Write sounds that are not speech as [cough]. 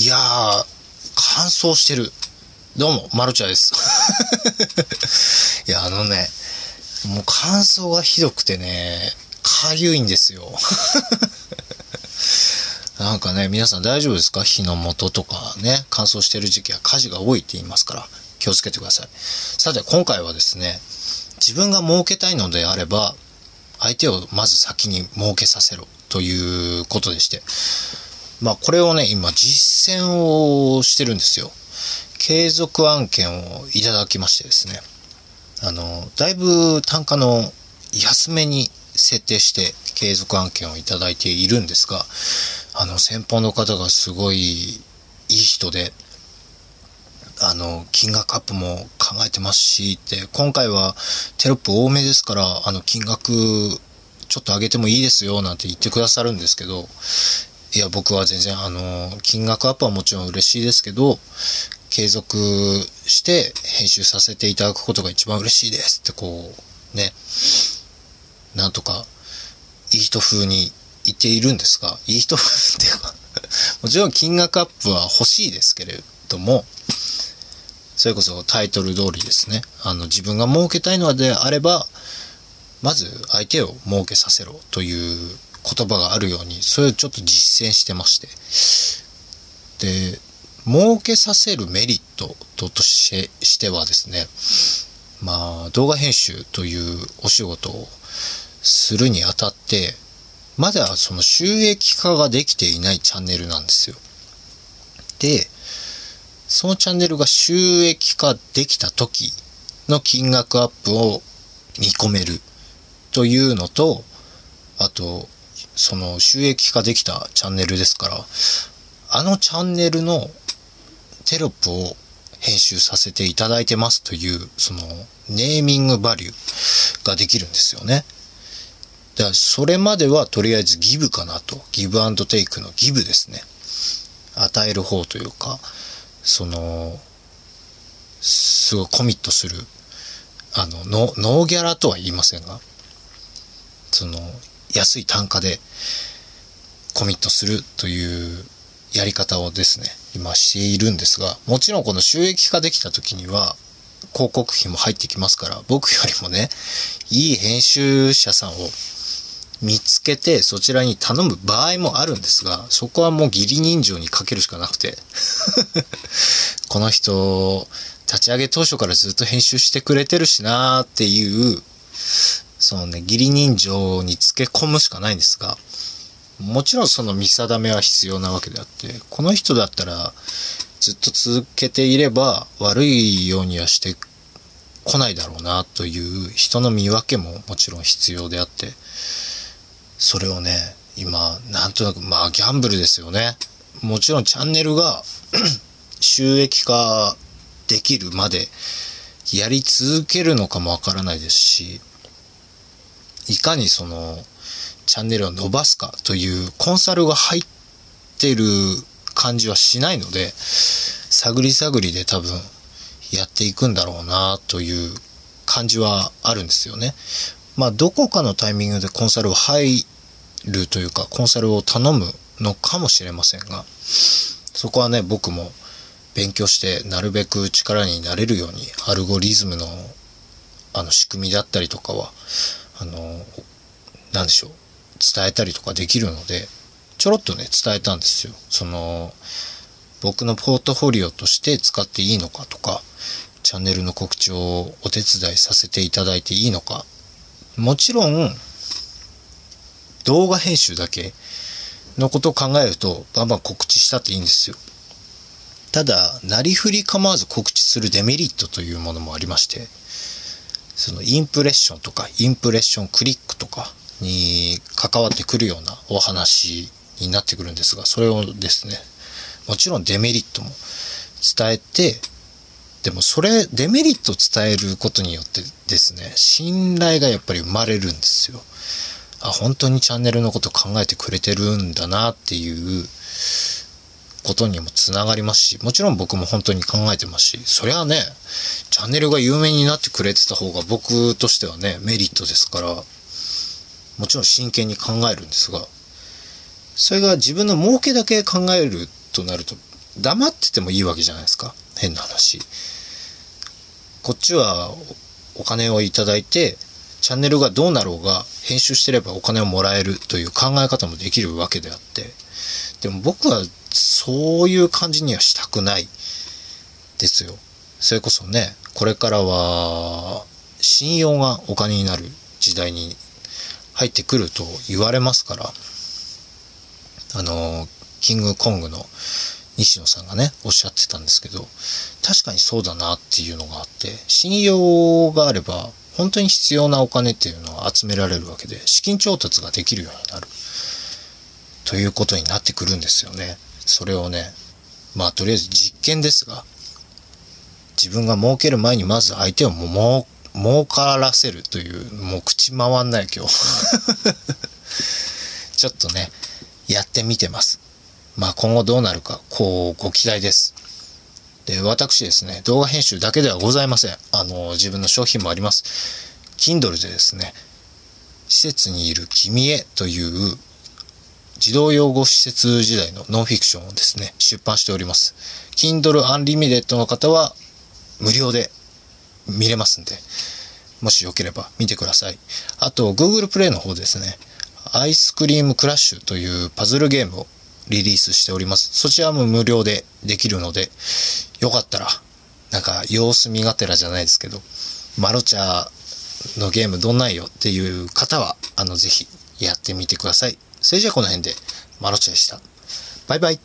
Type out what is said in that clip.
いやー、乾燥してる。どうも、マルチャです。[laughs] いや、あのね、もう乾燥がひどくてね、かゆいんですよ。[laughs] なんかね、皆さん大丈夫ですか？火の元とかね、乾燥してる時期は火事が多いって言いますから、気をつけてください。さて、今回はですね、自分が儲けたいのであれば、相手をまず先に儲けさせろということでして、まあこれをね、今実践をしてるんですよ。継続案件をいただきましてですね。あの、だいぶ単価の安めに設定して継続案件をいただいているんですが、あの、先方の方がすごいいい人で、あの、金額アップも考えてますし、って、今回はテロップ多めですから、あの、金額ちょっと上げてもいいですよ、なんて言ってくださるんですけど、いや、僕は全然、あの、金額アップはもちろん嬉しいですけど、継続して編集させていただくことが一番嬉しいですって、こう、ね、なんとか、いい人風に言っているんですが、いい人風っていうか、[laughs] もちろん金額アップは欲しいですけれども、それこそタイトル通りですね。あの、自分が儲けたいのであれば、まず相手を儲けさせろという言葉があるように、それをちょっと実践してまして。で、儲けさせるメリットとしてしてはですね、まあ、動画編集というお仕事をするにあたって、まだその収益化ができていないチャンネルなんですよ。で、そのチャンネルが収益化できた時の金額アップを見込めるというのと、あと、その収益化できたチャンネルですから、あのチャンネルのテロップを編集させていただいてますという、そのネーミングバリューができるんですよね。だからそれまではとりあえずギブかなと。ギブアンドテイクのギブですね。与える方というか、その、すごいコミットする。あの、ノーギャラとは言いませんが、その、安い単価でコミットするというやり方をですね、今しているんですが、もちろんこの収益化できた時には、広告費も入ってきますから、僕よりもね、いい編集者さんを見つけてそちらに頼む場合もあるんですが、そこはもう義理人情にかけるしかなくて、[laughs] この人、立ち上げ当初からずっと編集してくれてるしなーっていう、そのね、義理人情につけ込むしかないんですが、もちろんその見定めは必要なわけであって、この人だったらずっと続けていれば悪いようにはしてこないだろうなという人の見分けももちろん必要であって、それをね、今、なんとなく、まあギャンブルですよね。もちろんチャンネルが [clears throat] 収益化できるまでやり続けるのかもわからないですし、いかにその、チャンネルを伸ばすかというコンサルが入ってる感じはしないので、探り探りで多分やっていくんだろうなという感じはあるんですよね。まあどこかのタイミングでコンサルを入るというか、コンサルを頼むのかもしれませんが、そこはね、僕も勉強してなるべく力になれるように、アルゴリズムのあの仕組みだったりとかは、あの、なんでしょう、伝えたりとかできるので、ちょろっとね、伝えたんですよ。その、僕のポートフォリオとして使っていいのかとか、チャンネルの告知をお手伝いさせていただいていいのか。もちろん、動画編集だけのことを考えると、バンバン告知したっていいんですよ。ただ、なりふり構わず告知するデメリットというものもありまして、そのインプレッションとか、インプレッションクリックとかに関わってくるようなお話になってくるんですが、それをですね、もちろんデメリットも伝えて、でもそれ、デメリットを伝えることによってですね、信頼がやっぱり生まれるんですよ。あ、本当にチャンネルのこと考えてくれてるんだなっていうことにもつながりますし、もちろん僕も本当に考えてますし、そりゃね、チャンネルが有名になってくれてた方が僕としてはね、メリットですから、もちろん真剣に考えるんですが、それが自分の儲けだけ考えるとなると、黙っててもいいわけじゃないですか。変な話。こっちはお金をいただいて、チャンネルがどうなろうが編集してればお金をもらえるという考え方もできるわけであって、でも僕はそういう感じにはしたくないですよ。それこそね、これからは信用がお金になる時代に入ってくると言われますから、あの、キングコングの西野さんがね、おっしゃってたんですけど、確かにそうだなっていうのがあって、信用があれば、本当に必要なお金っていうのは集められるわけで、資金調達ができるようになる。ということになってくるんですよね。それをね、まあとりあえず実験ですが、自分が儲ける前にまず相手をも儲からせるという、もう口回んない今日。[laughs] ちょっとね、やってみてます。まあ今後どうなるか、こうご期待です。で、私ですね、動画編集だけではございません。あの、自分の商品もあります。Kindle でですね、施設にいる君へという児童養護施設時代のノンフィクションをですね、出版しております。Kindle Unlimited の方は無料で見れますんで、もしよければ見てください。あと、Google Play の方ですね、アイスクリームクラッシュというパズルゲームをリリースしております。そちらも無料でできるので、よかったら、なんか様子見がてらじゃないですけど、マロチャーのゲームどんなんよっていう方は、あの、ぜひやってみてください。それじゃあこの辺で、マロチでした。バイバイ。